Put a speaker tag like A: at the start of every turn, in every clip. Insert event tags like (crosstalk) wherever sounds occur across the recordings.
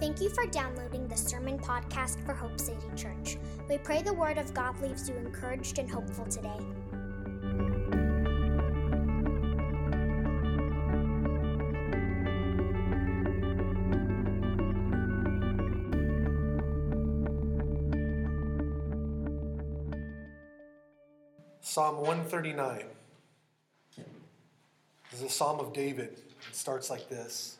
A: Thank you for downloading the Sermon Podcast for Hope City Church. We pray the Word of God leaves you encouraged and hopeful today.
B: Psalm 139 this is a psalm of David. It starts like this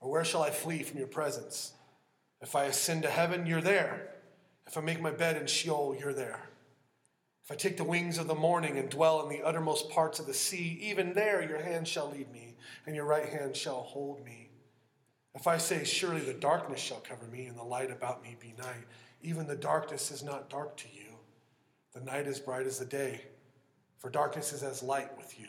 B: Or where shall I flee from your presence? If I ascend to heaven, you're there. If I make my bed in Sheol, you're there. If I take the wings of the morning and dwell in the uttermost parts of the sea, even there your hand shall lead me, and your right hand shall hold me. If I say, Surely the darkness shall cover me, and the light about me be night, even the darkness is not dark to you. The night is bright as the day, for darkness is as light with you.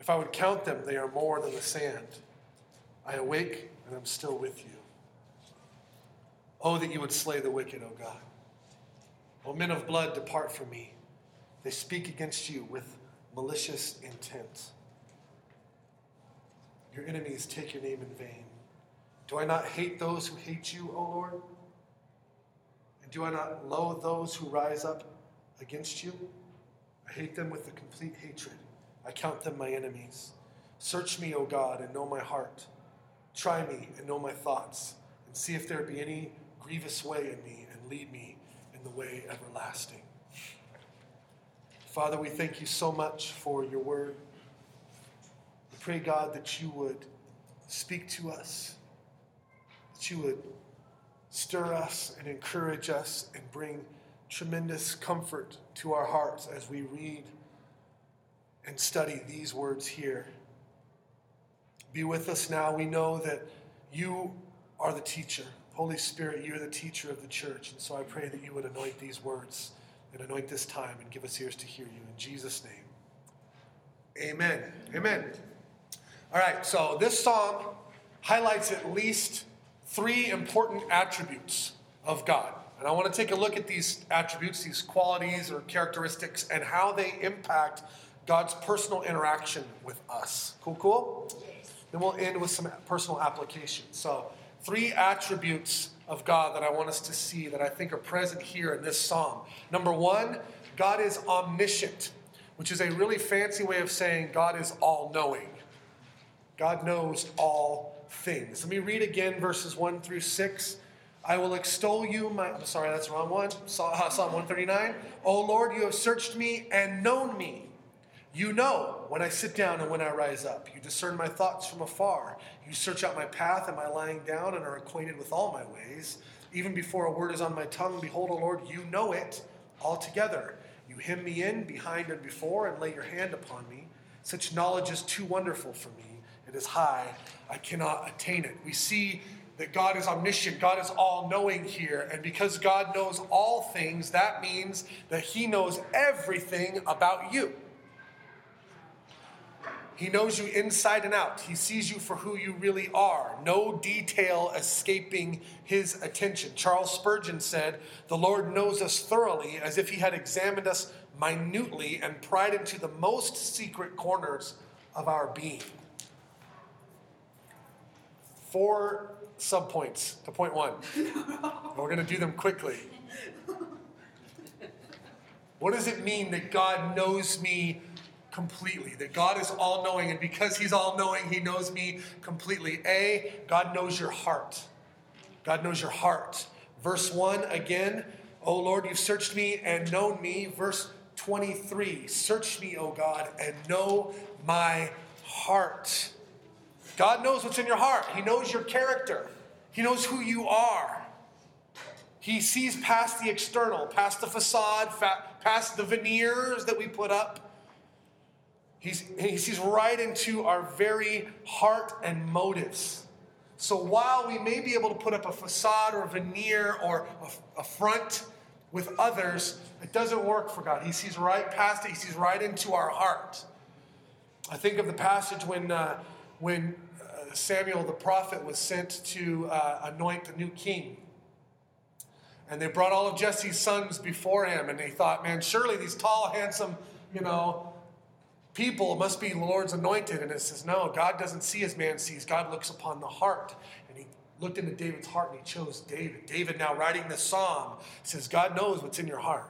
B: If I would count them, they are more than the sand. I awake and I'm still with you. Oh, that you would slay the wicked, O God. O men of blood, depart from me. They speak against you with malicious intent. Your enemies take your name in vain. Do I not hate those who hate you, O Lord? And do I not loathe those who rise up against you? I hate them with a complete hatred. I count them my enemies. Search me, O God, and know my heart. Try me and know my thoughts, and see if there be any grievous way in me, and lead me in the way everlasting. Father, we thank you so much for your word. We pray, God, that you would speak to us, that you would stir us and encourage us and bring tremendous comfort to our hearts as we read and study these words here. Be with us now. We know that you are the teacher. Holy Spirit, you're the teacher of the church. And so I pray that you would anoint these words and anoint this time and give us ears to hear you. In Jesus' name, amen. Amen. All right, so this psalm highlights at least three important attributes of God. And I want to take a look at these attributes, these qualities or characteristics, and how they impact God's personal interaction with us. Cool, cool? Then we'll end with some personal application. So, three attributes of God that I want us to see that I think are present here in this psalm. Number one, God is omniscient, which is a really fancy way of saying God is all knowing. God knows all things. Let me read again verses 1 through 6. I will extol you, my. I'm sorry, that's the wrong one. Uh, psalm 139. O Lord, you have searched me and known me. You know when I sit down and when I rise up. You discern my thoughts from afar. You search out my path and my lying down and are acquainted with all my ways. Even before a word is on my tongue, behold, O Lord, you know it altogether. You hem me in behind and before and lay your hand upon me. Such knowledge is too wonderful for me. It is high. I cannot attain it. We see that God is omniscient, God is all knowing here. And because God knows all things, that means that He knows everything about you. He knows you inside and out. He sees you for who you really are. No detail escaping his attention. Charles Spurgeon said, The Lord knows us thoroughly as if he had examined us minutely and pried into the most secret corners of our being. Four subpoints to point one. (laughs) We're going to do them quickly. What does it mean that God knows me completely, that God is all knowing, and because He's all knowing, He knows me completely. A, God knows your heart. God knows your heart. Verse 1 again, O Lord, you've searched me and known me. Verse 23 Search me, O God, and know my heart. God knows what's in your heart, He knows your character, He knows who you are. He sees past the external, past the facade, past the veneers that we put up. He's, he sees right into our very heart and motives. So while we may be able to put up a facade or a veneer or a, a front with others, it doesn't work for God. He sees right past it, He sees right into our heart. I think of the passage when, uh, when uh, Samuel the prophet was sent to uh, anoint the new king. And they brought all of Jesse's sons before him, and they thought, man, surely these tall, handsome, you know, people must be the Lord's anointed. And it says, no, God doesn't see as man sees. God looks upon the heart. And he looked into David's heart and he chose David. David, now writing the psalm, says, God knows what's in your heart.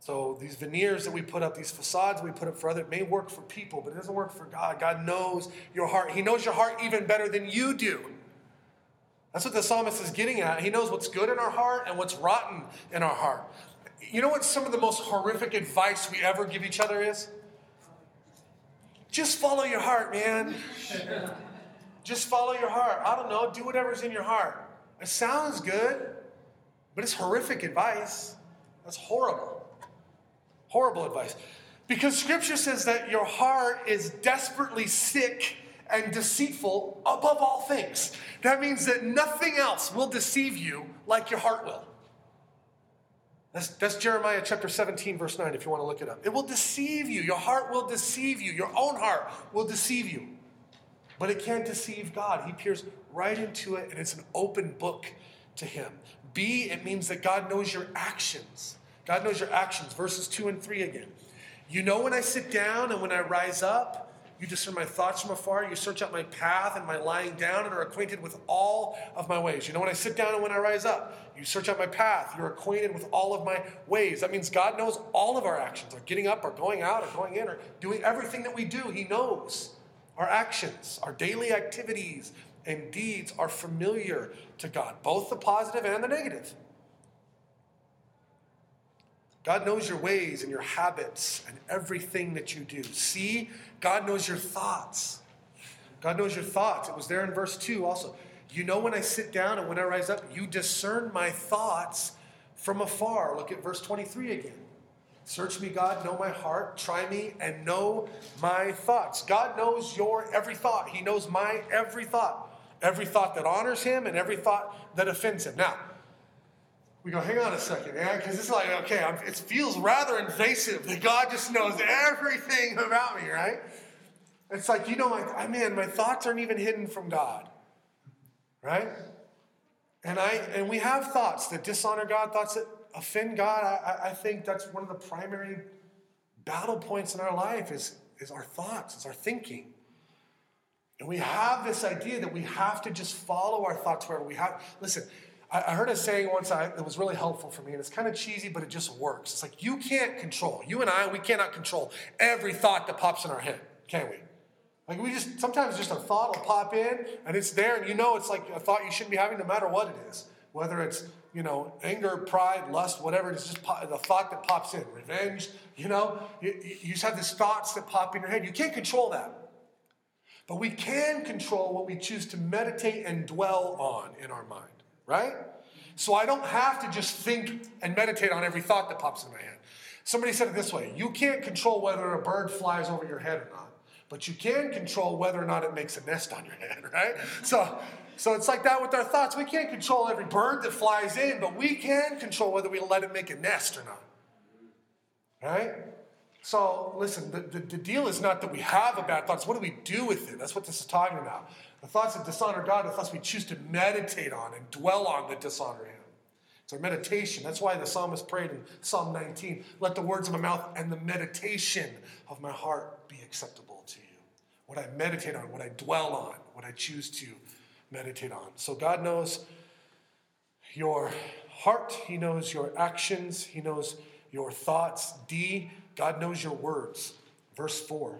B: So these veneers that we put up, these facades we put up for others, may work for people, but it doesn't work for God. God knows your heart. He knows your heart even better than you do. That's what the psalmist is getting at. He knows what's good in our heart and what's rotten in our heart. You know what some of the most horrific advice we ever give each other is? Just follow your heart, man. Just follow your heart. I don't know, do whatever's in your heart. It sounds good, but it's horrific advice. That's horrible. Horrible advice. Because scripture says that your heart is desperately sick and deceitful above all things. That means that nothing else will deceive you like your heart will. That's, that's Jeremiah chapter 17, verse 9, if you want to look it up. It will deceive you. Your heart will deceive you. Your own heart will deceive you. But it can't deceive God. He peers right into it, and it's an open book to Him. B, it means that God knows your actions. God knows your actions. Verses 2 and 3 again. You know when I sit down and when I rise up. You discern my thoughts from afar. You search out my path and my lying down and are acquainted with all of my ways. You know when I sit down and when I rise up. You search out my path. You're acquainted with all of my ways. That means God knows all of our actions, our getting up, or going out, or going in, or doing everything that we do. He knows our actions, our daily activities and deeds are familiar to God, both the positive and the negative. God knows your ways and your habits and everything that you do. See, God knows your thoughts. God knows your thoughts. It was there in verse 2 also. You know when I sit down and when I rise up, you discern my thoughts from afar. Look at verse 23 again. Search me, God, know my heart, try me, and know my thoughts. God knows your every thought. He knows my every thought. Every thought that honors him and every thought that offends him. Now, we go, hang on a second, eh? man, because it's like, okay, I'm, it feels rather invasive that God just knows everything about me, right? It's like, you know, my, I, man, my thoughts aren't even hidden from God, right? And I and we have thoughts that dishonor God, thoughts that offend God. I, I think that's one of the primary battle points in our life is, is our thoughts, is our thinking. And we have this idea that we have to just follow our thoughts wherever we have. Listen, I heard a saying once that was really helpful for me, and it's kind of cheesy, but it just works. It's like you can't control, you and I, we cannot control every thought that pops in our head, can we? Like we just, sometimes just a thought will pop in, and it's there, and you know it's like a thought you shouldn't be having no matter what it is. Whether it's, you know, anger, pride, lust, whatever it is, just the thought that pops in, revenge, you know, you, you just have these thoughts that pop in your head. You can't control that. But we can control what we choose to meditate and dwell on in our mind right? So I don't have to just think and meditate on every thought that pops in my head. Somebody said it this way you can't control whether a bird flies over your head or not, but you can control whether or not it makes a nest on your head, (laughs) right? So, so it's like that with our thoughts. We can't control every bird that flies in, but we can control whether we let it make a nest or not, right? So listen, the, the, the deal is not that we have a bad thoughts. What do we do with it? That's what this is talking about. The thoughts that dishonor God are thoughts we choose to meditate on and dwell on that dishonor Him. It's our meditation. That's why the psalmist prayed in Psalm 19 let the words of my mouth and the meditation of my heart be acceptable to you. What I meditate on, what I dwell on, what I choose to meditate on. So God knows your heart, He knows your actions, He knows your thoughts. D, God knows your words. Verse 4.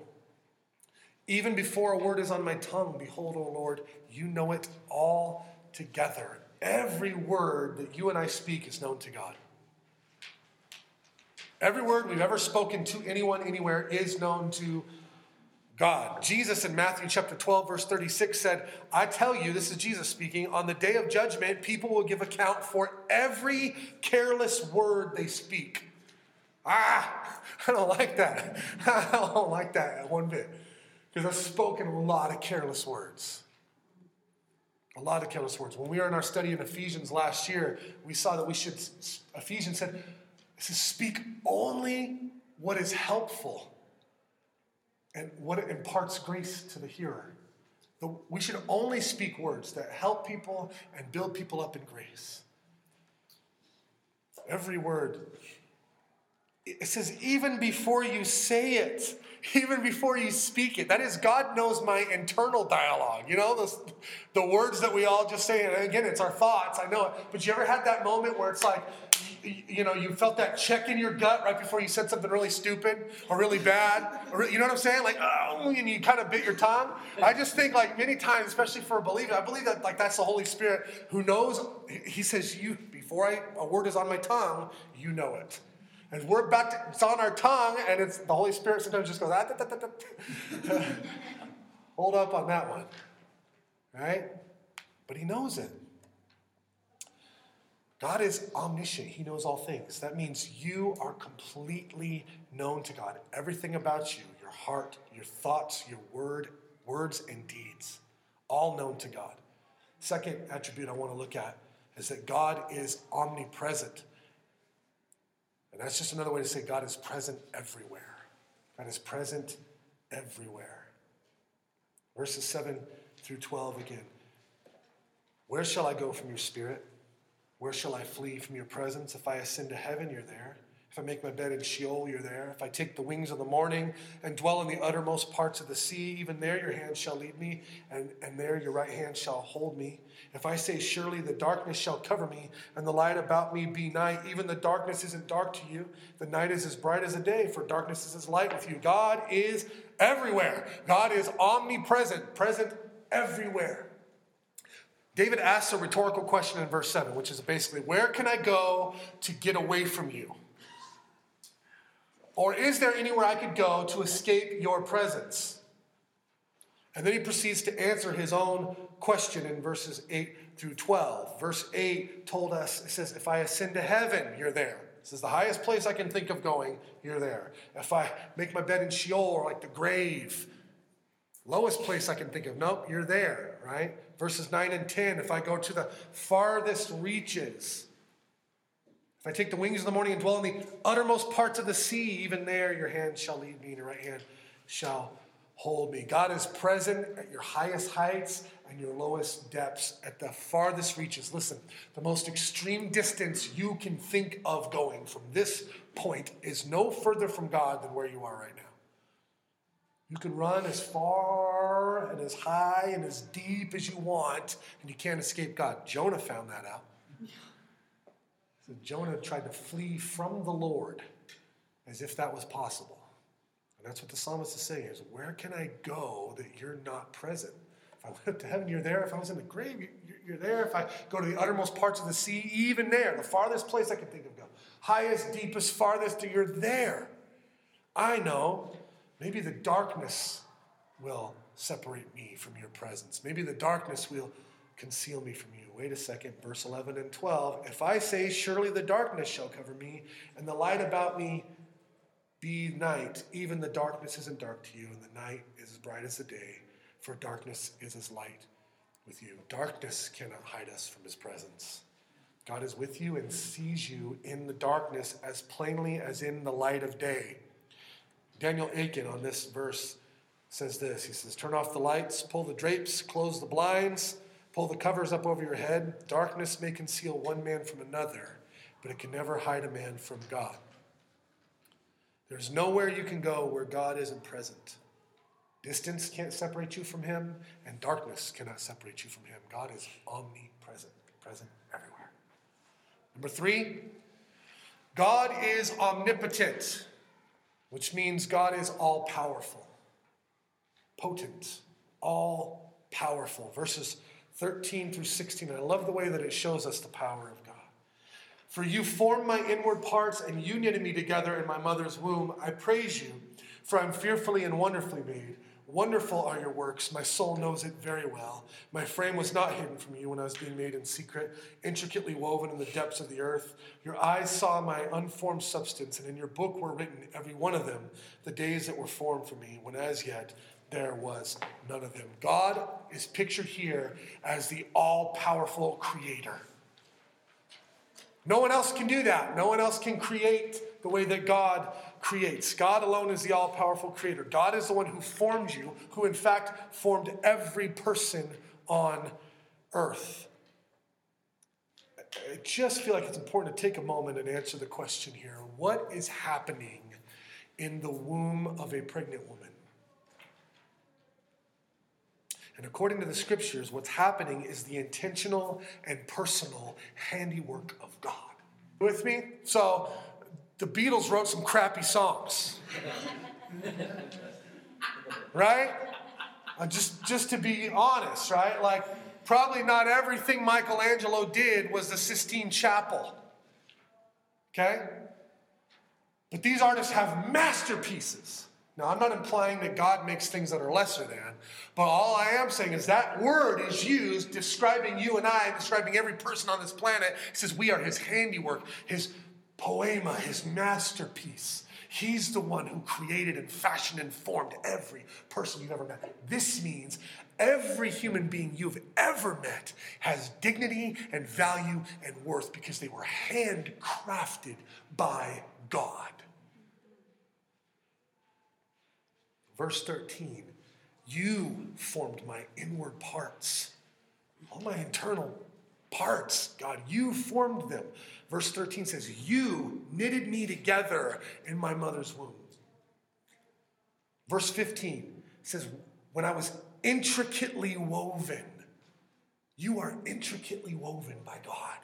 B: Even before a word is on my tongue, behold, O Lord, you know it all together. Every word that you and I speak is known to God. Every word we've ever spoken to anyone anywhere is known to God. Jesus in Matthew chapter 12, verse 36 said, I tell you, this is Jesus speaking, on the day of judgment, people will give account for every careless word they speak. Ah, (laughs) I don't like that. (laughs) I don't like that one bit. Because I've spoken a lot of careless words. A lot of careless words. When we were in our study in Ephesians last year, we saw that we should, Ephesians said, says, speak only what is helpful and what imparts grace to the hearer. We should only speak words that help people and build people up in grace. Every word. It says, even before you say it, even before you speak it. That is, God knows my internal dialogue. You know, the, the words that we all just say. And again, it's our thoughts. I know it. But you ever had that moment where it's like, you know, you felt that check in your gut right before you said something really stupid or really bad, or you know what I'm saying? Like, oh, and you kind of bit your tongue. I just think, like many times, especially for a believer, I believe that like that's the Holy Spirit who knows. He says, "You before I, a word is on my tongue, you know it." And we're about to, it's on our tongue, and it's the Holy Spirit sometimes just goes, ah, da, da, da, (laughs) hold up on that one, right? But He knows it. God is omniscient. He knows all things. That means you are completely known to God. Everything about you, your heart, your thoughts, your word, words and deeds, all known to God. Second attribute I want to look at is that God is omnipresent. And that's just another way to say God is present everywhere. God is present everywhere. Verses 7 through 12 again. Where shall I go from your spirit? Where shall I flee from your presence? If I ascend to heaven, you're there. If I make my bed in Sheol, you're there. If I take the wings of the morning and dwell in the uttermost parts of the sea, even there your hand shall lead me, and, and there your right hand shall hold me. If I say, Surely the darkness shall cover me, and the light about me be night, even the darkness isn't dark to you. The night is as bright as the day, for darkness is as light with you. God is everywhere. God is omnipresent, present everywhere. David asks a rhetorical question in verse 7, which is basically, Where can I go to get away from you? Or is there anywhere I could go to escape your presence? And then he proceeds to answer his own question in verses 8 through 12. Verse 8 told us, it says, If I ascend to heaven, you're there. This is the highest place I can think of going, you're there. If I make my bed in Sheol or like the grave, lowest place I can think of, nope, you're there, right? verses 9 and 10, if I go to the farthest reaches, if I take the wings of the morning and dwell in the uttermost parts of the sea, even there your hand shall lead me, and your right hand shall hold me. God is present at your highest heights and your lowest depths, at the farthest reaches. Listen, the most extreme distance you can think of going from this point is no further from God than where you are right now. You can run as far and as high and as deep as you want, and you can't escape God. Jonah found that out. So Jonah tried to flee from the Lord as if that was possible. And that's what the psalmist is saying is, where can I go that you're not present? If I went up to heaven, you're there. If I was in the grave, you're there. If I go to the uttermost parts of the sea, even there, the farthest place I can think of go. Highest, deepest, farthest, you're there. I know Maybe the darkness will separate me from your presence. Maybe the darkness will conceal me from you. Wait a second, verse 11 and 12. If I say, Surely the darkness shall cover me, and the light about me be night, even the darkness isn't dark to you, and the night is as bright as the day, for darkness is as light with you. Darkness cannot hide us from his presence. God is with you and sees you in the darkness as plainly as in the light of day. Daniel Akin on this verse says this He says, Turn off the lights, pull the drapes, close the blinds, pull the covers up over your head. Darkness may conceal one man from another, but it can never hide a man from God. There's nowhere you can go where God isn't present. Distance can't separate you from Him, and darkness cannot separate you from Him. God is omnipresent, present everywhere. Number three, God is omnipotent which means God is all powerful. potent, all powerful. Verses 13 through 16. I love the way that it shows us the power of God. For you formed my inward parts and you knitted me together in my mother's womb. I praise you, for I'm fearfully and wonderfully made. Wonderful are your works. My soul knows it very well. My frame was not hidden from you when I was being made in secret, intricately woven in the depths of the earth. Your eyes saw my unformed substance, and in your book were written, every one of them, the days that were formed for me, when as yet there was none of them. God is pictured here as the all powerful creator. No one else can do that. No one else can create the way that God creates. God alone is the all powerful creator. God is the one who formed you, who in fact formed every person on earth. I just feel like it's important to take a moment and answer the question here what is happening in the womb of a pregnant woman? And according to the scriptures, what's happening is the intentional and personal handiwork of God. With me? So, the Beatles wrote some crappy songs. right? Uh, just, just to be honest, right? Like, probably not everything Michelangelo did was the Sistine Chapel. Okay? But these artists have masterpieces. Now, I'm not implying that God makes things that are lesser than, but all I am saying is that word is used describing you and I, describing every person on this planet. It says we are his handiwork, his poiema, his masterpiece. He's the one who created and fashioned and formed every person you've ever met. This means every human being you've ever met has dignity and value and worth because they were handcrafted by God. Verse 13, you formed my inward parts, all my internal parts. God, you formed them. Verse 13 says, You knitted me together in my mother's womb. Verse 15 says, When I was intricately woven, you are intricately woven by God.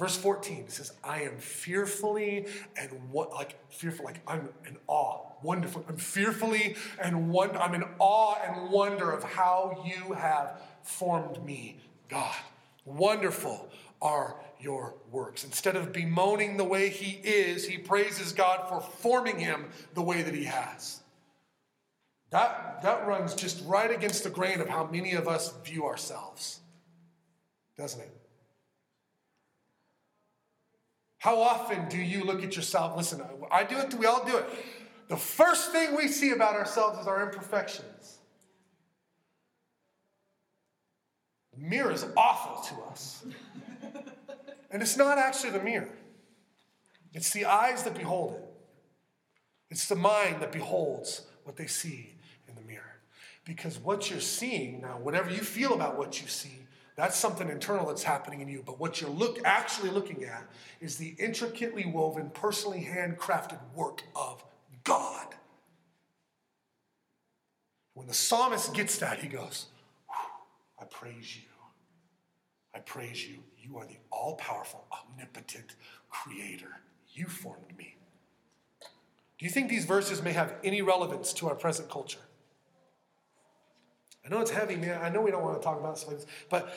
B: Verse 14 it says, I am fearfully and what like fearful, like I'm in awe, wonderful. I'm fearfully and wonder, I'm in awe and wonder of how you have formed me, God. Wonderful are your works. Instead of bemoaning the way he is, he praises God for forming him the way that he has. That, that runs just right against the grain of how many of us view ourselves, doesn't it? How often do you look at yourself? Listen, I do it, we all do it. The first thing we see about ourselves is our imperfections. The mirror is awful to us. And it's not actually the mirror, it's the eyes that behold it. It's the mind that beholds what they see in the mirror. Because what you're seeing now, whatever you feel about what you see, that's something internal that's happening in you. But what you're look, actually looking at is the intricately woven, personally handcrafted work of God. When the psalmist gets that, he goes, I praise you. I praise you. You are the all powerful, omnipotent creator. You formed me. Do you think these verses may have any relevance to our present culture? I know it's heavy, man. I know we don't want to talk about this, but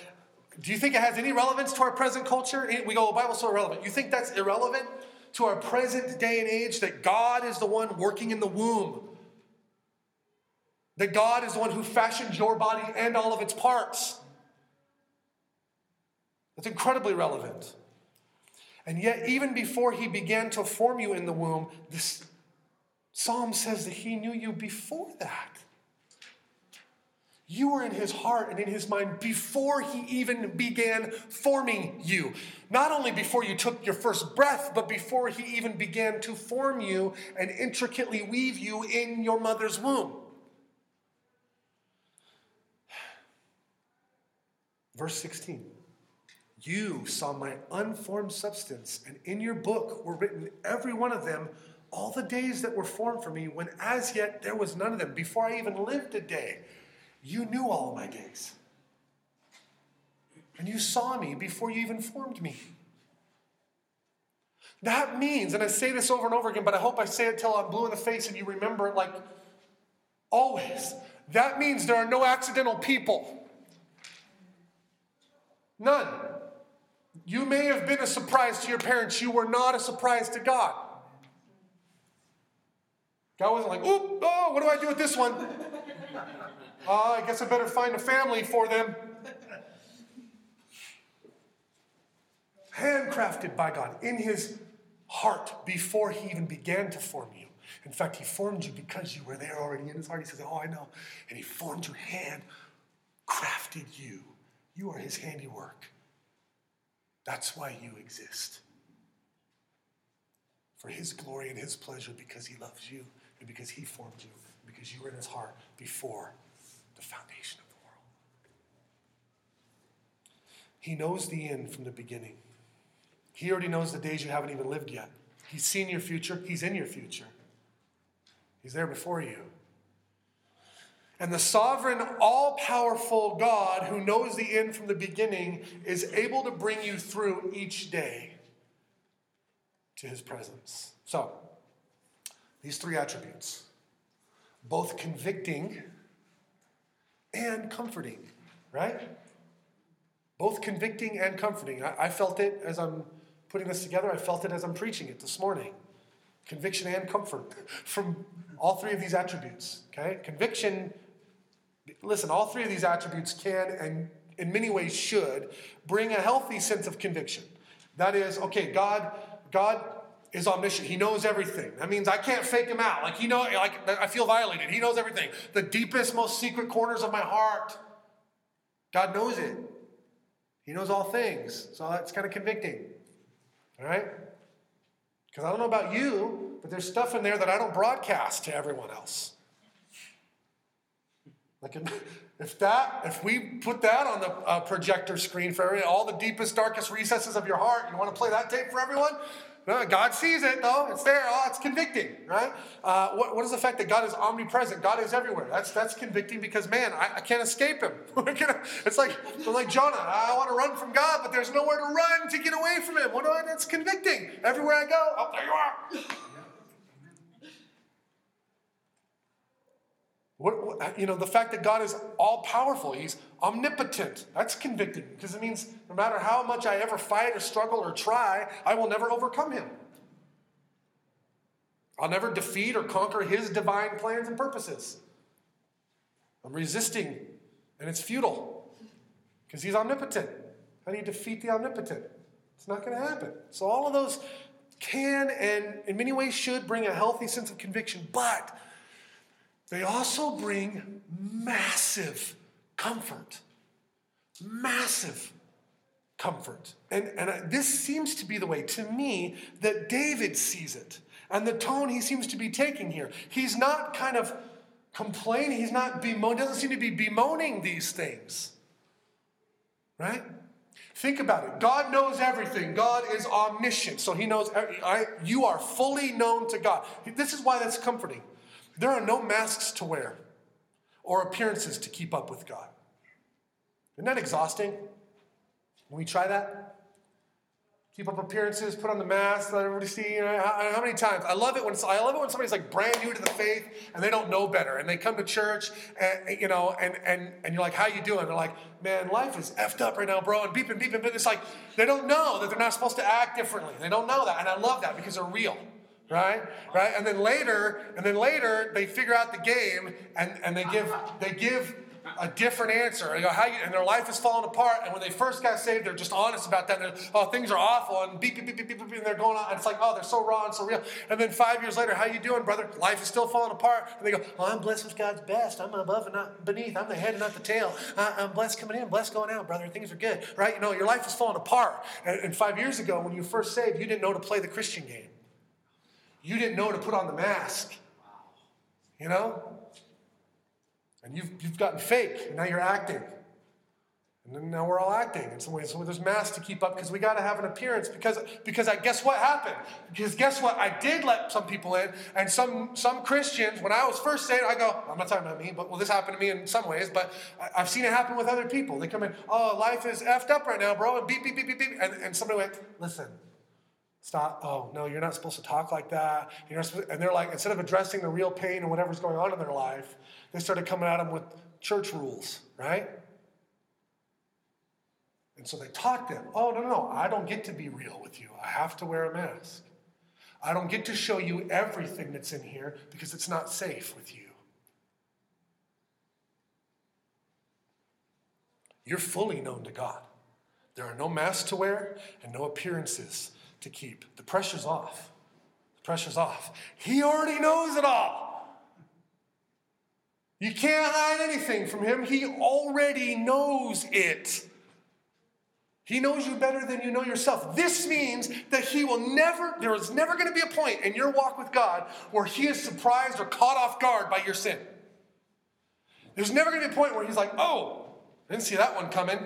B: do you think it has any relevance to our present culture? We go, the Bible's so irrelevant. You think that's irrelevant to our present day and age that God is the one working in the womb? That God is the one who fashioned your body and all of its parts? That's incredibly relevant. And yet, even before he began to form you in the womb, this psalm says that he knew you before that. You were in his heart and in his mind before he even began forming you. Not only before you took your first breath, but before he even began to form you and intricately weave you in your mother's womb. Verse 16 You saw my unformed substance, and in your book were written every one of them, all the days that were formed for me, when as yet there was none of them, before I even lived a day. You knew all my days. And you saw me before you even formed me. That means, and I say this over and over again, but I hope I say it till I'm blue in the face and you remember it like Always. That means there are no accidental people. None. You may have been a surprise to your parents, you were not a surprise to God. God wasn't like, oop, oh, what do I do with this one? Uh, I guess I better find a family for them. Handcrafted by God in his heart before he even began to form you. In fact, he formed you because you were there already in his heart. He says, Oh, I know. And he formed your hand, crafted you. You are his handiwork. That's why you exist. For his glory and his pleasure, because he loves you and because he formed you, because you were in his heart before the foundation of the world. He knows the end from the beginning. He already knows the days you haven't even lived yet. He's seen your future, he's in your future. He's there before you. And the sovereign, all powerful God who knows the end from the beginning is able to bring you through each day to his presence. So, these three attributes both convicting and comforting, right? Both convicting and comforting. I, I, felt it as I'm putting this together, I felt it as I'm preaching it this morning. Conviction and comfort (laughs) from all three of these attributes, okay? Conviction, listen, all three of these attributes can and in many ways should bring a healthy sense of conviction. That is, okay, God, God is omniscient. He knows everything. That means I can't fake him out. Like he know, like I feel violated. He knows everything. The deepest, most secret corners of my heart. God knows it. He knows all things. So that's kind of convicting. All right? Because I don't know about you, but there's stuff in there that I don't broadcast to everyone else. Like if that, if we put that on the uh, projector screen for everyone, all the deepest, darkest recesses of your heart, you want to play that tape for everyone? No, God sees it though. It's there. Oh, it's convicting, right? Uh, what, what is the fact that God is omnipresent? God is everywhere. That's that's convicting because man, I, I can't escape Him. (laughs) it's like I'm like Jonah. I want to run from God, but there's nowhere to run to get away from Him. What do I? That's convicting. Everywhere I go, oh, there you are. What, what, Uh, you know, the fact that God is all powerful, He's omnipotent, that's convicting because it means no matter how much I ever fight or struggle or try, I will never overcome Him. I'll never defeat or conquer His divine plans and purposes. I'm resisting, and it's futile because He's omnipotent. How do you defeat the omnipotent? It's not going to happen. So, all of those can and in many ways should bring a healthy sense of conviction, but they also bring massive comfort. Massive comfort. And, and this seems to be the way, to me, that David sees it. And the tone he seems to be taking here. He's not kind of complaining, he's not bemoaning, doesn't seem to be bemoaning these things. Right? Think about it. God knows everything. God is omniscient. So he knows, I, you are fully known to God. This is why that's comforting. There are no masks to wear or appearances to keep up with God. Isn't that exhausting? When we try that? Keep up appearances, put on the mask, let everybody see. You know, how, how, many times? I love it when I love it when somebody's like brand new to the faith and they don't know better, and they come to church, and you know, and and and you're like, "How you doing?" They're like, "Man, life is effed up right now, bro," and beeping, beeping. But it's like they don't know that they're not supposed to act differently. They don't know that, and I love that because they're real right right and then later and then later they figure out the game and, and they give they give a different answer. You know, how you, and their life is falling apart. And when they first got saved, they're just honest about that. And oh, things are awful, and beep, beep, beep, beep, beep, beep, and they're going on. And it's like, oh, they're so raw and so real. And then five years later, how you doing, brother? Life is still falling apart. And they go, oh, I'm blessed with God's best. I'm above and not beneath. I'm the head and not the tail. I'm blessed coming in, blessed going out, brother. Things are good, right? You know, your life is falling apart. And, and five years ago, when you first saved, you didn't know to play the Christian game. You didn't know to put on the mask. You know? And you've, you've gotten fake, and now you're acting. And now we're all acting in some ways. So there's masks to keep up because we got to have an appearance. Because because I guess what happened? Because guess what? I did let some people in, and some some Christians. When I was first saved, I go. I'm not talking about me, but well, this happened to me in some ways. But I, have seen it happen with other people. They come in. Oh, life is effed up right now, bro. And beep beep beep beep beep. And, and somebody went, listen. Stop. Oh, no, you're not supposed to talk like that. You're not supposed, and they're like, instead of addressing the real pain and whatever's going on in their life, they started coming at them with church rules, right? And so they taught them, oh, no, no, I don't get to be real with you. I have to wear a mask. I don't get to show you everything that's in here because it's not safe with you. You're fully known to God. There are no masks to wear and no appearances to keep. The pressure's off. The pressure's off. He already knows it all. You can't hide anything from him. He already knows it. He knows you better than you know yourself. This means that he will never, there is never going to be a point in your walk with God where he is surprised or caught off guard by your sin. There's never going to be a point where he's like, oh, I didn't see that one coming.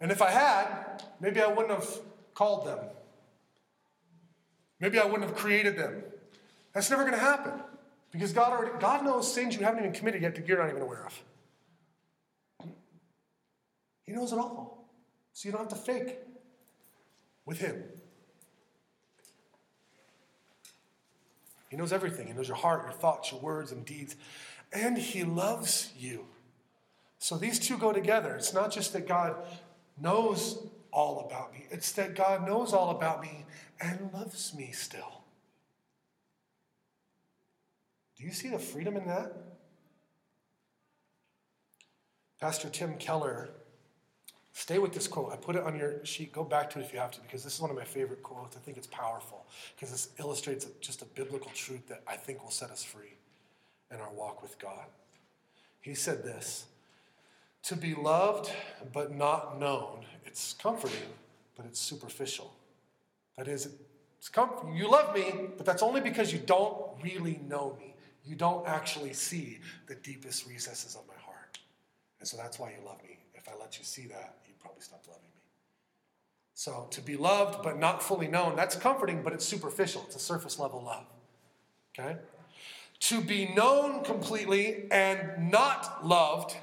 B: And if I had, maybe I wouldn't have called them. Maybe I wouldn't have created them. That's never going to happen because God already God knows sins you haven't even committed yet that you're not even aware of. He knows it all. So you don't have to fake with him. He knows everything. He knows your heart, your thoughts, your words, and deeds. And he loves you. So these two go together. It's not just that God knows all about me, it's that God knows all about me and loves me still. Do you see the freedom in that? Pastor Tim Keller, stay with this quote. I put it on your sheet. Go back to it if you have to, because this is one of my favorite quotes. I think it's powerful, because this illustrates just a biblical truth that I think will set us free in our walk with God. He said this To be loved but not known, it's comforting, but it's superficial. That is, it's comfort. You love me, but that's only because you don't really know me. You don't actually see the deepest recesses of my heart. And so that's why you love me. If I let you see that, you'd probably stop loving me. So to be loved but not fully known, that's comforting, but it's superficial. It's a surface level love. Okay? To be known completely and not loved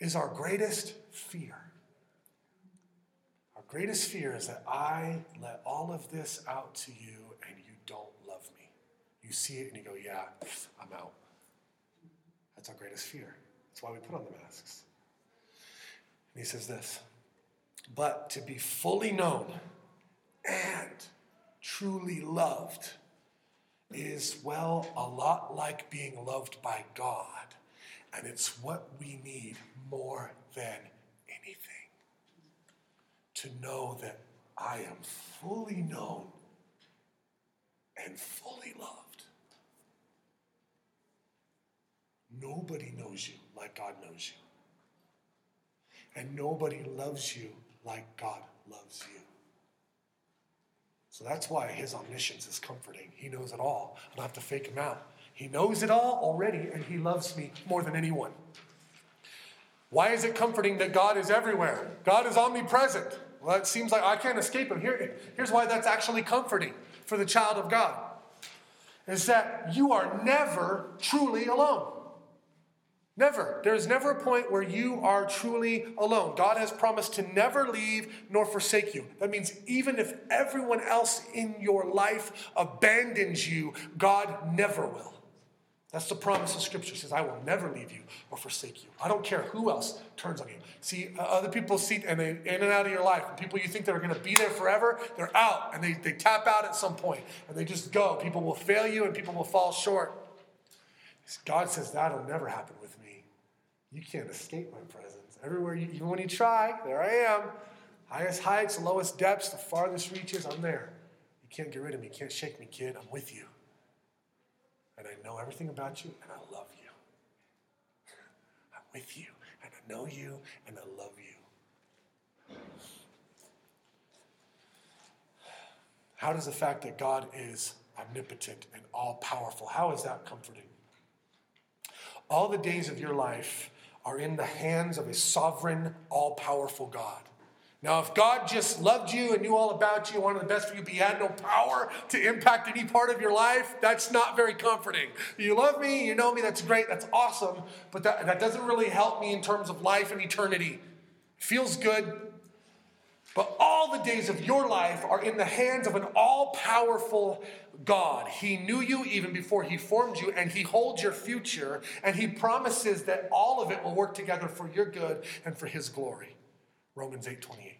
B: is our greatest fear. Our greatest fear is that I let all of this out to you and you don't love me. You see it and you go, yeah, I'm out. That's our greatest fear. That's why we put on the masks. And he says this But to be fully known and truly loved is, well, a lot like being loved by God. And it's what we need more than anything to know that I am fully known and fully loved. Nobody knows you like God knows you. And nobody loves you like God loves you. So that's why his omniscience is comforting. He knows it all. I don't have to fake him out. He knows it all already, and he loves me more than anyone. Why is it comforting that God is everywhere? God is omnipresent. Well, it seems like I can't escape him. Here, here's why that's actually comforting for the child of God is that you are never truly alone. Never. There's never a point where you are truly alone. God has promised to never leave nor forsake you. That means even if everyone else in your life abandons you, God never will. That's the promise of Scripture. It says, I will never leave you or forsake you. I don't care who else turns on you. See, uh, other people see, and they in and out of your life. People you think that are going to be there forever, they're out, and they, they tap out at some point, and they just go. People will fail you, and people will fall short. God says that'll never happen with me. you can't escape my presence. Everywhere, you, even when you try, there I am. Highest heights, lowest depths, the farthest reaches, I'm there. You can't get rid of me. You can't shake me, kid. I'm with you. And I know everything about you, and I love you. I'm with you, and I know you, and I love you. How does the fact that God is omnipotent and all powerful, how is that comforting? All the days of your life are in the hands of a sovereign, all powerful God. Now, if God just loved you and knew all about you, wanted the best for you, but he had no power to impact any part of your life, that's not very comforting. You love me, you know me, that's great, that's awesome, but that, that doesn't really help me in terms of life and eternity. Feels good, But all the days of your life are in the hands of an all powerful God. He knew you even before He formed you, and He holds your future, and He promises that all of it will work together for your good and for His glory. Romans 8 28.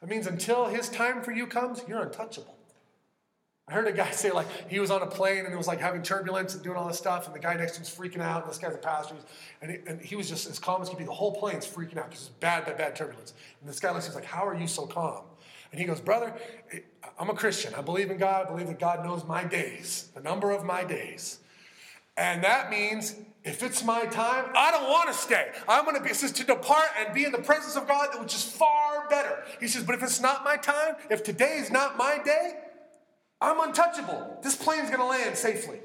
B: That means until His time for you comes, you're untouchable. I heard a guy (laughs) say, like, he was on a plane and it was like having turbulence and doing all this stuff, and the guy next to him was freaking out, and this guy's a pastor, and he, and he was just as calm as could be. The whole plane's freaking out because it's bad, bad, bad turbulence. And this guy looks, he's like, How are you so calm? And he goes, Brother, I'm a Christian. I believe in God. I believe that God knows my days, the number of my days. And that means if it's my time, I don't want to stay. I'm going to be, it says to depart and be in the presence of God, which is far better. He says, but if it's not my time, if today is not my day, I'm untouchable. This plane's going to land safely.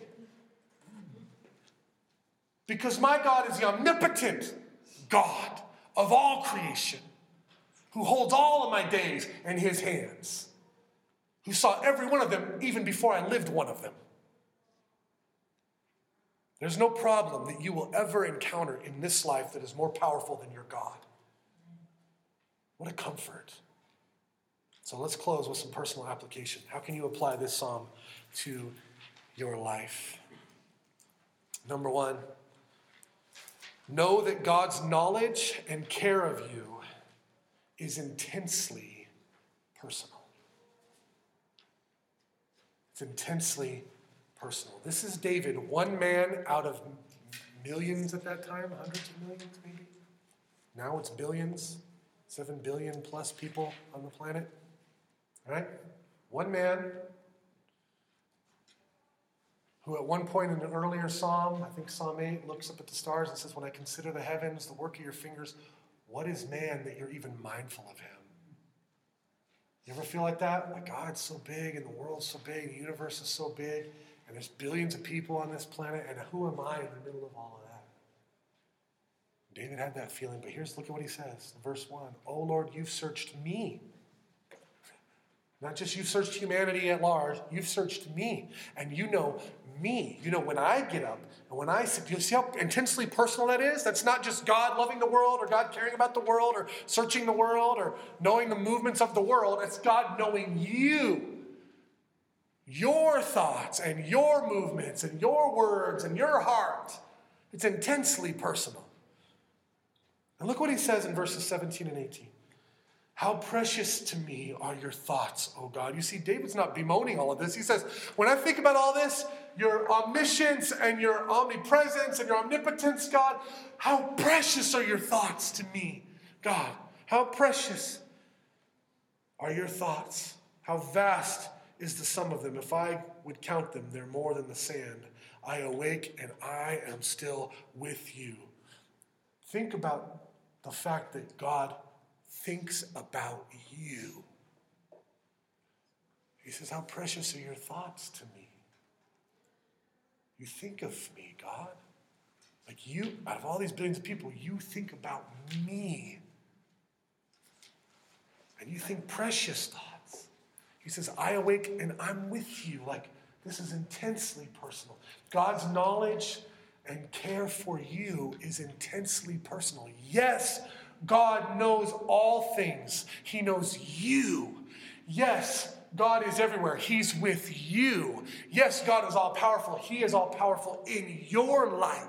B: Because my God is the omnipotent God of all creation, who holds all of my days in his hands, who saw every one of them even before I lived one of them. There's no problem that you will ever encounter in this life that is more powerful than your God. What a comfort. So let's close with some personal application. How can you apply this psalm to your life? Number one, know that God's knowledge and care of you is intensely personal. It's intensely personal. This is David, one man out of millions at that time, hundreds of millions maybe. Now it's billions, seven billion plus people on the planet. Right? One man who, at one point in an earlier psalm, I think Psalm 8, looks up at the stars and says, When I consider the heavens, the work of your fingers, what is man that you're even mindful of him? You ever feel like that? Like God's so big and the world's so big, the universe is so big, and there's billions of people on this planet, and who am I in the middle of all of that? David had that feeling, but here's look at what he says, verse 1. Oh Lord, you've searched me not just you've searched humanity at large, you've searched me. And you know me. You know when I get up and when I sit, you see how intensely personal that is? That's not just God loving the world or God caring about the world or searching the world or knowing the movements of the world. It's God knowing you, your thoughts and your movements and your words and your heart. It's intensely personal. And look what he says in verses 17 and 18. How precious to me are your thoughts, O God. You see, David's not bemoaning all of this. He says, When I think about all this, your omniscience and your omnipresence and your omnipotence, God, how precious are your thoughts to me, God. How precious are your thoughts. How vast is the sum of them. If I would count them, they're more than the sand. I awake and I am still with you. Think about the fact that God thinks about you. He says, How precious are your thoughts to me? You think of me, God. Like you, out of all these billions of people, you think about me. And you think precious thoughts. He says, I awake and I'm with you. Like this is intensely personal. God's knowledge and care for you is intensely personal. Yes, God knows all things, He knows you. Yes, God is everywhere. He's with you. Yes, God is all powerful. He is all powerful in your life.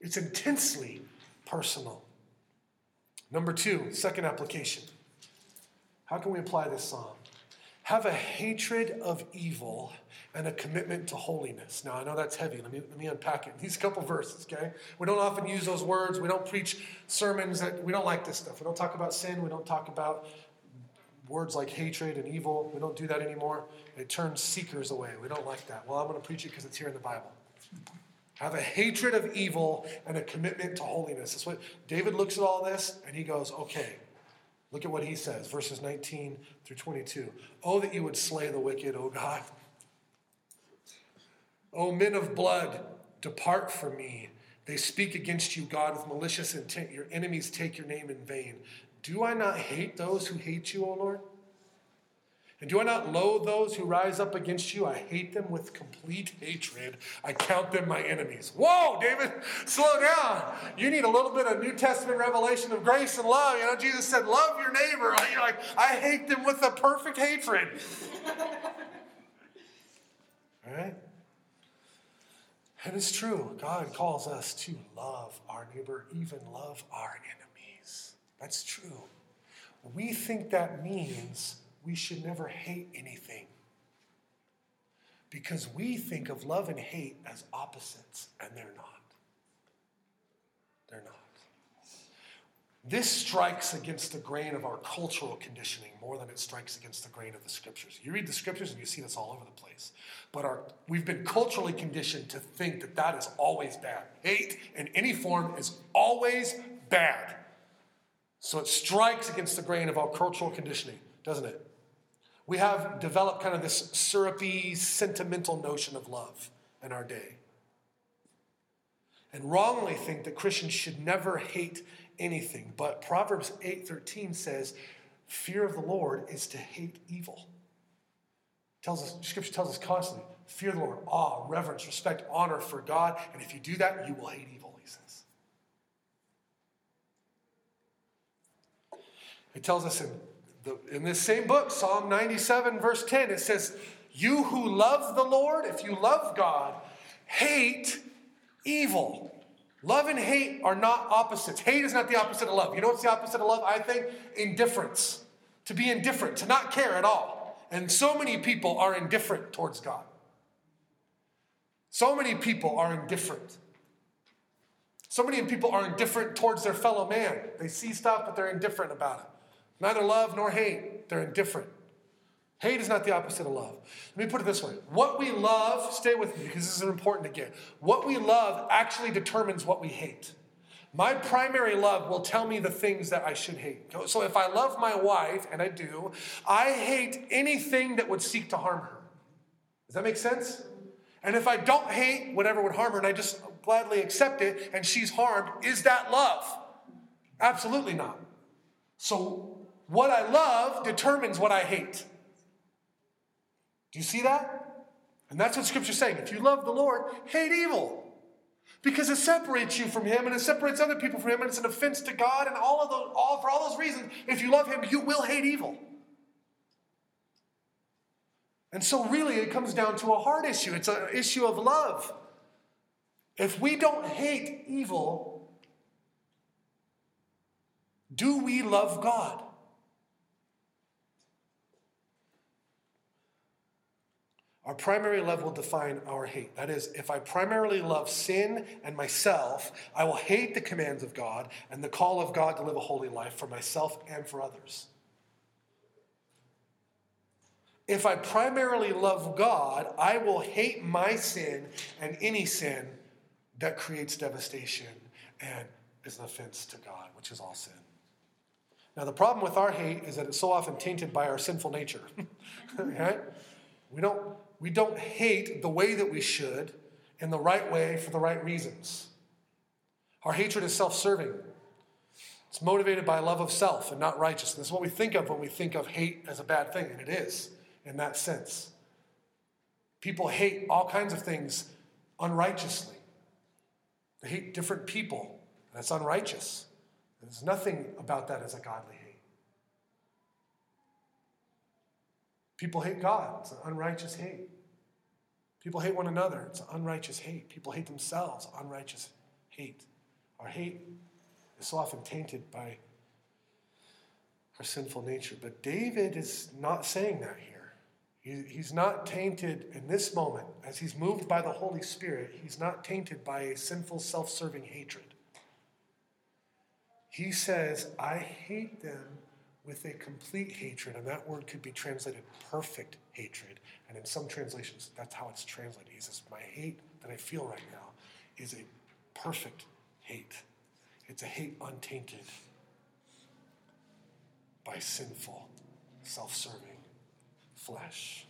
B: It's intensely personal. Number two, second application. How can we apply this psalm? Have a hatred of evil and a commitment to holiness. Now, I know that's heavy. Let me, let me unpack it these (laughs) couple verses, okay? We don't often use those words. We don't preach sermons that we don't like this stuff. We don't talk about sin. We don't talk about words like hatred and evil. We don't do that anymore. It turns seekers away. We don't like that. Well, I'm going to preach it because it's here in the Bible. Have a hatred of evil and a commitment to holiness. That's what David looks at all this and he goes, okay, look at what he says, verses 19 through 22. Oh, that you would slay the wicked, O God. O men of blood, depart from me. They speak against you, God, with malicious intent. Your enemies take your name in vain. Do I not hate those who hate you, O Lord? And do I not loathe those who rise up against you? I hate them with complete hatred. I count them my enemies. Whoa, David, slow down. You need a little bit of New Testament revelation of grace and love. You know, Jesus said, Love your neighbor. (laughs) You're like, I hate them with a perfect hatred. (laughs) All right? And it's true. God calls us to love our neighbor, even love our enemies. That's true. We think that means we should never hate anything. Because we think of love and hate as opposites, and they're not. They're not. This strikes against the grain of our cultural conditioning more than it strikes against the grain of the scriptures. You read the scriptures and you see this all over the place. But our, we've been culturally conditioned to think that that is always bad. Hate in any form is always bad. So it strikes against the grain of our cultural conditioning, doesn't it? We have developed kind of this syrupy, sentimental notion of love in our day. And wrongly think that Christians should never hate anything. But Proverbs 8:13 says, fear of the Lord is to hate evil. Tells us, scripture tells us constantly, fear the Lord, awe, reverence, respect, honor for God. And if you do that, you will hate evil, he says. It tells us in the, in this same book, Psalm 97, verse 10, it says, You who love the Lord, if you love God, hate evil. Love and hate are not opposites. Hate is not the opposite of love. You know what's the opposite of love? I think indifference. To be indifferent, to not care at all. And so many people are indifferent towards God. So many people are indifferent. So many people are indifferent towards their fellow man. They see stuff, but they're indifferent about it. Neither love nor hate, they're indifferent. Hate is not the opposite of love. Let me put it this way what we love, stay with me because this is important again. What we love actually determines what we hate. My primary love will tell me the things that I should hate. So if I love my wife, and I do, I hate anything that would seek to harm her. Does that make sense? And if I don't hate whatever would harm her and I just gladly accept it and she's harmed, is that love? Absolutely not. So what I love determines what I hate. Do you see that? And that's what Scripture's saying. If you love the Lord, hate evil. Because it separates you from Him and it separates other people from Him and it's an offense to God and all of those, all, for all those reasons, if you love Him, you will hate evil. And so, really, it comes down to a heart issue. It's an issue of love. If we don't hate evil, do we love God? Our primary love will define our hate. That is, if I primarily love sin and myself, I will hate the commands of God and the call of God to live a holy life for myself and for others. If I primarily love God, I will hate my sin and any sin that creates devastation and is an offense to God, which is all sin. Now, the problem with our hate is that it's so often tainted by our sinful nature. (laughs) right? We don't we don't hate the way that we should in the right way for the right reasons. Our hatred is self serving. It's motivated by love of self and not righteousness. What we think of when we think of hate as a bad thing, and it is in that sense. People hate all kinds of things unrighteously. They hate different people, and that's unrighteous. There's nothing about that as a godly hate. People hate God. It's an unrighteous hate. People hate one another. It's an unrighteous hate. People hate themselves. Unrighteous hate. Our hate is so often tainted by our sinful nature. But David is not saying that here. He, he's not tainted in this moment, as he's moved by the Holy Spirit, he's not tainted by a sinful, self serving hatred. He says, I hate them with a complete hatred, and that word could be translated perfect hatred. And in some translations, that's how it's translated. He says, My hate that I feel right now is a perfect hate. It's a hate untainted by sinful, self serving flesh.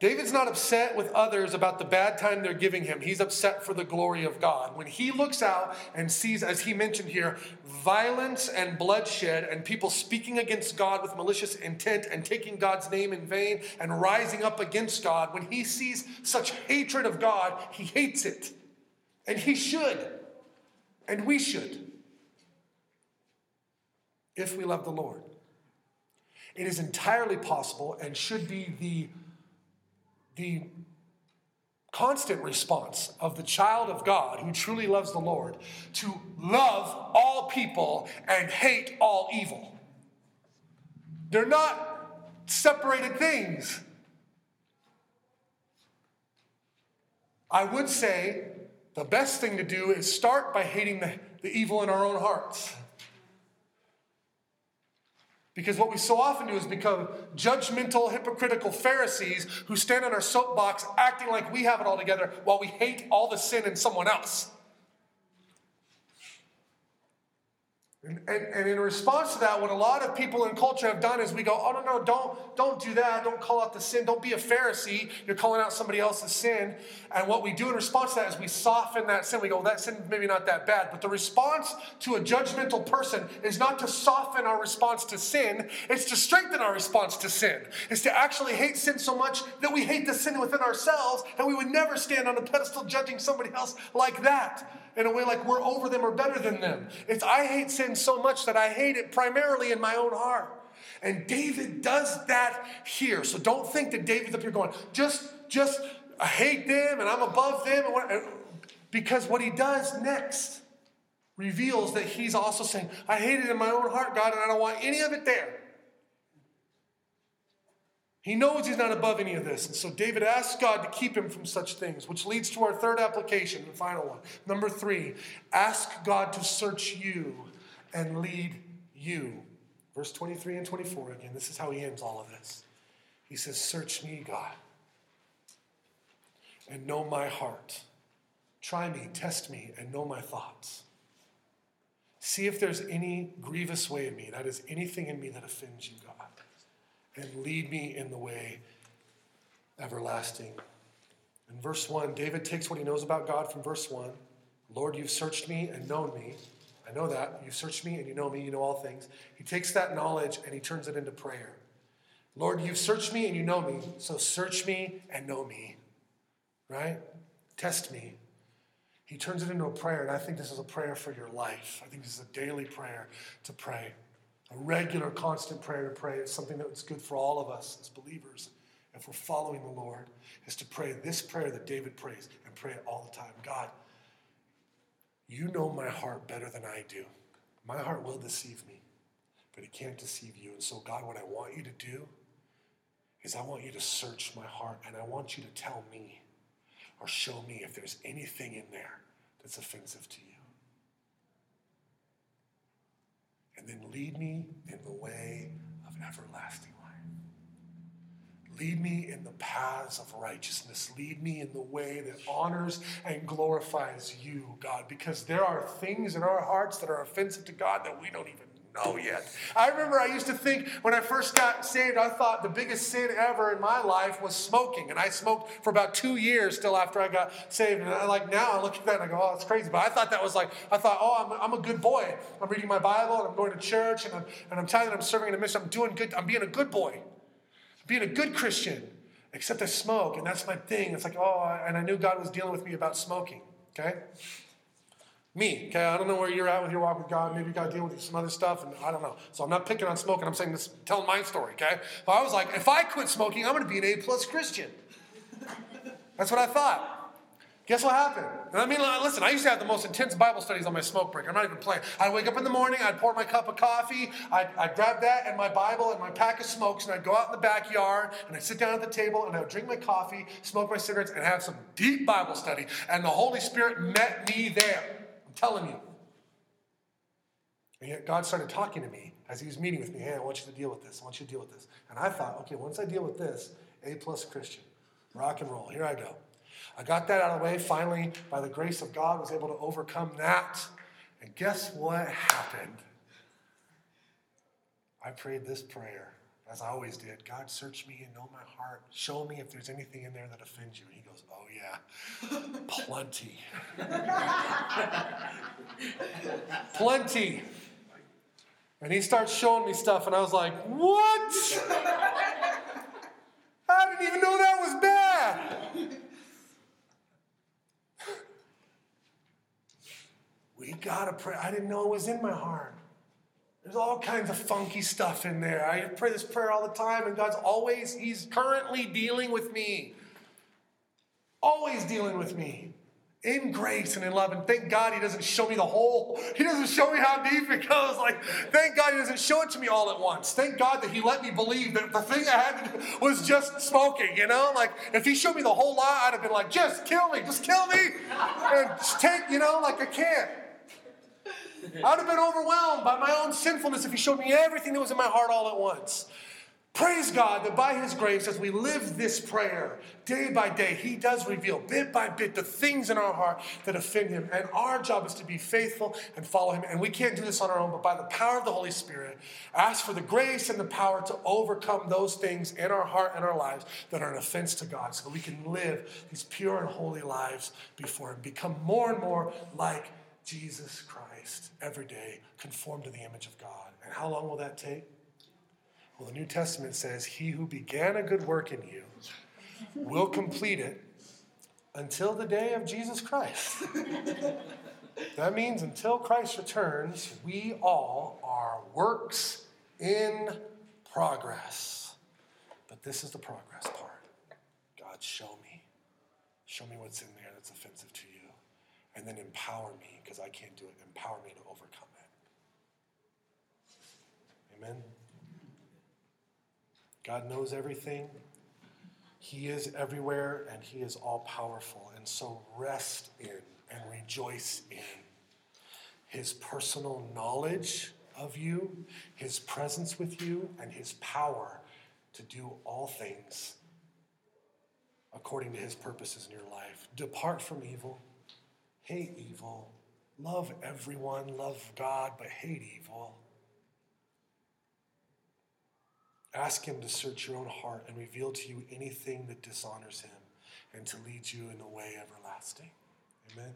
B: David's not upset with others about the bad time they're giving him. He's upset for the glory of God. When he looks out and sees, as he mentioned here, violence and bloodshed and people speaking against God with malicious intent and taking God's name in vain and rising up against God, when he sees such hatred of God, he hates it. And he should. And we should. If we love the Lord. It is entirely possible and should be the the constant response of the child of God who truly loves the Lord to love all people and hate all evil. They're not separated things. I would say the best thing to do is start by hating the, the evil in our own hearts. Because what we so often do is become judgmental, hypocritical Pharisees who stand on our soapbox acting like we have it all together while we hate all the sin in someone else. And, and, in response to that, what a lot of people in culture have done is we go, oh, no, no, don't, don't do that. Don't call out the sin. Don't be a Pharisee. You're calling out somebody else's sin. And what we do in response to that is we soften that sin. We go, that sin maybe not that bad. But the response to a judgmental person is not to soften our response to sin, it's to strengthen our response to sin. It's to actually hate sin so much that we hate the sin within ourselves, and we would never stand on a pedestal judging somebody else like that in a way like we're over them or better than them. It's I hate sin so much that I hate it primarily in my own heart. And David does that here. So don't think that David's up here going, just, just I hate them and I'm above them. Because what he does next reveals that he's also saying, I hate it in my own heart, God, and I don't want any of it there. He knows he's not above any of this. And so David asks God to keep him from such things, which leads to our third application, the final one. Number three, ask God to search you and lead you. Verse 23 and 24 again, this is how he ends all of this. He says, Search me, God, and know my heart. Try me, test me, and know my thoughts. See if there's any grievous way in me, that is anything in me that offends you, God and lead me in the way everlasting. In verse 1, David takes what he knows about God from verse 1. Lord, you've searched me and known me. I know that. You've searched me and you know me. You know all things. He takes that knowledge and he turns it into prayer. Lord, you've searched me and you know me. So search me and know me. Right? Test me. He turns it into a prayer, and I think this is a prayer for your life. I think this is a daily prayer to pray a regular, constant prayer to pray. It's something that's good for all of us as believers, if we're following the Lord, is to pray this prayer that David prays and pray it all the time. God, you know my heart better than I do. My heart will deceive me, but it can't deceive you. And so, God, what I want you to do is I want you to search my heart and I want you to tell me or show me if there's anything in there that's offensive to you. And then lead me in the way of everlasting life. Lead me in the paths of righteousness. Lead me in the way that honors and glorifies you, God, because there are things in our hearts that are offensive to God that we don't even know yet. I remember I used to think when I first got saved, I thought the biggest sin ever in my life was smoking. And I smoked for about two years still after I got saved. And I like now I look at that and I go, oh, that's crazy. But I thought that was like, I thought, oh, I'm, I'm a good boy. I'm reading my Bible and I'm going to church and I'm, and I'm telling I'm serving in a mission. I'm doing good. I'm being a good boy. Being a good Christian. Except I smoke, and that's my thing. It's like, oh, and I knew God was dealing with me about smoking. Okay? Me, okay? I don't know where you're at with your walk with God. Maybe you got to deal with some other stuff, and I don't know. So I'm not picking on smoking. I'm saying this, telling my story, okay? I was like, if I quit smoking, I'm going to be an A plus Christian. That's what I thought. Guess what happened? And I mean, listen, I used to have the most intense Bible studies on my smoke break. I'm not even playing. I'd wake up in the morning, I'd pour my cup of coffee, I'd, I'd grab that and my Bible and my pack of smokes, and I'd go out in the backyard and I'd sit down at the table and I would drink my coffee, smoke my cigarettes, and have some deep Bible study. And the Holy Spirit met me there. I'm telling you. And yet God started talking to me as he was meeting with me. Hey, I want you to deal with this. I want you to deal with this. And I thought, okay, once I deal with this, A plus Christian, rock and roll. Here I go. I got that out of the way. Finally, by the grace of God, was able to overcome that. And guess what happened? I prayed this prayer as I always did, God, search me and know my heart. Show me if there's anything in there that offends you. And he goes, yeah, plenty. plenty. And he starts showing me stuff, and I was like, What? I didn't even know that was bad. We gotta pray. I didn't know it was in my heart. There's all kinds of funky stuff in there. I pray this prayer all the time, and God's always, He's currently dealing with me. Always dealing with me in grace and in love. And thank God He doesn't show me the whole, He doesn't show me how deep it goes. Like, thank God He doesn't show it to me all at once. Thank God that He let me believe that the thing I had to do was just smoking, you know? Like, if He showed me the whole lot, I'd have been like, just kill me, just kill me. And take, you know, like I can't. I would have been overwhelmed by my own sinfulness if He showed me everything that was in my heart all at once. Praise God that by His grace, as we live this prayer day by day, He does reveal bit by bit the things in our heart that offend Him. And our job is to be faithful and follow Him. And we can't do this on our own, but by the power of the Holy Spirit, ask for the grace and the power to overcome those things in our heart and our lives that are an offense to God so that we can live these pure and holy lives before Him, become more and more like Jesus Christ every day, conform to the image of God. And how long will that take? Well, the New Testament says, He who began a good work in you will complete it until the day of Jesus Christ. (laughs) that means until Christ returns, we all are works in progress. But this is the progress part. God, show me. Show me what's in there that's offensive to you and then empower me because I can't do it. Empower me to overcome it. Amen. God knows everything. He is everywhere and He is all powerful. And so rest in and rejoice in His personal knowledge of you, His presence with you, and His power to do all things according to His purposes in your life. Depart from evil hate evil, love everyone, love God, but hate evil. Ask Him to search your own heart and reveal to you anything that dishonors Him and to lead you in the way everlasting. Amen.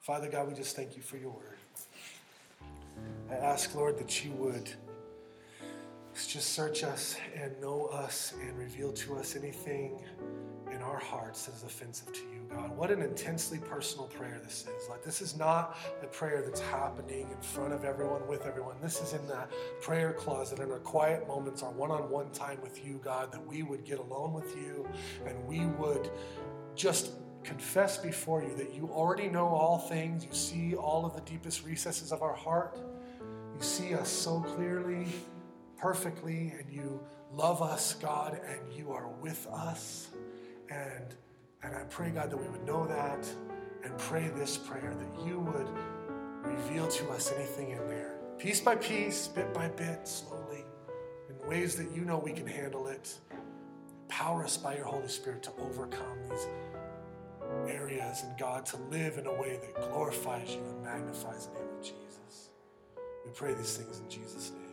B: Father God, we just thank you for your word. I ask, Lord, that you would just search us and know us and reveal to us anything in our hearts that is offensive to you. God. What an intensely personal prayer this is. Like, this is not a prayer that's happening in front of everyone, with everyone. This is in that prayer closet, in our quiet moments, our one on one time with you, God, that we would get alone with you and we would just confess before you that you already know all things. You see all of the deepest recesses of our heart. You see us so clearly, perfectly, and you love us, God, and you are with us. And and I pray, God, that we would know that and pray this prayer that you would reveal to us anything in there, piece by piece, bit by bit, slowly, in ways that you know we can handle it. Power us by your Holy Spirit to overcome these areas and God to live in a way that glorifies you and magnifies the name of Jesus. We pray these things in Jesus' name.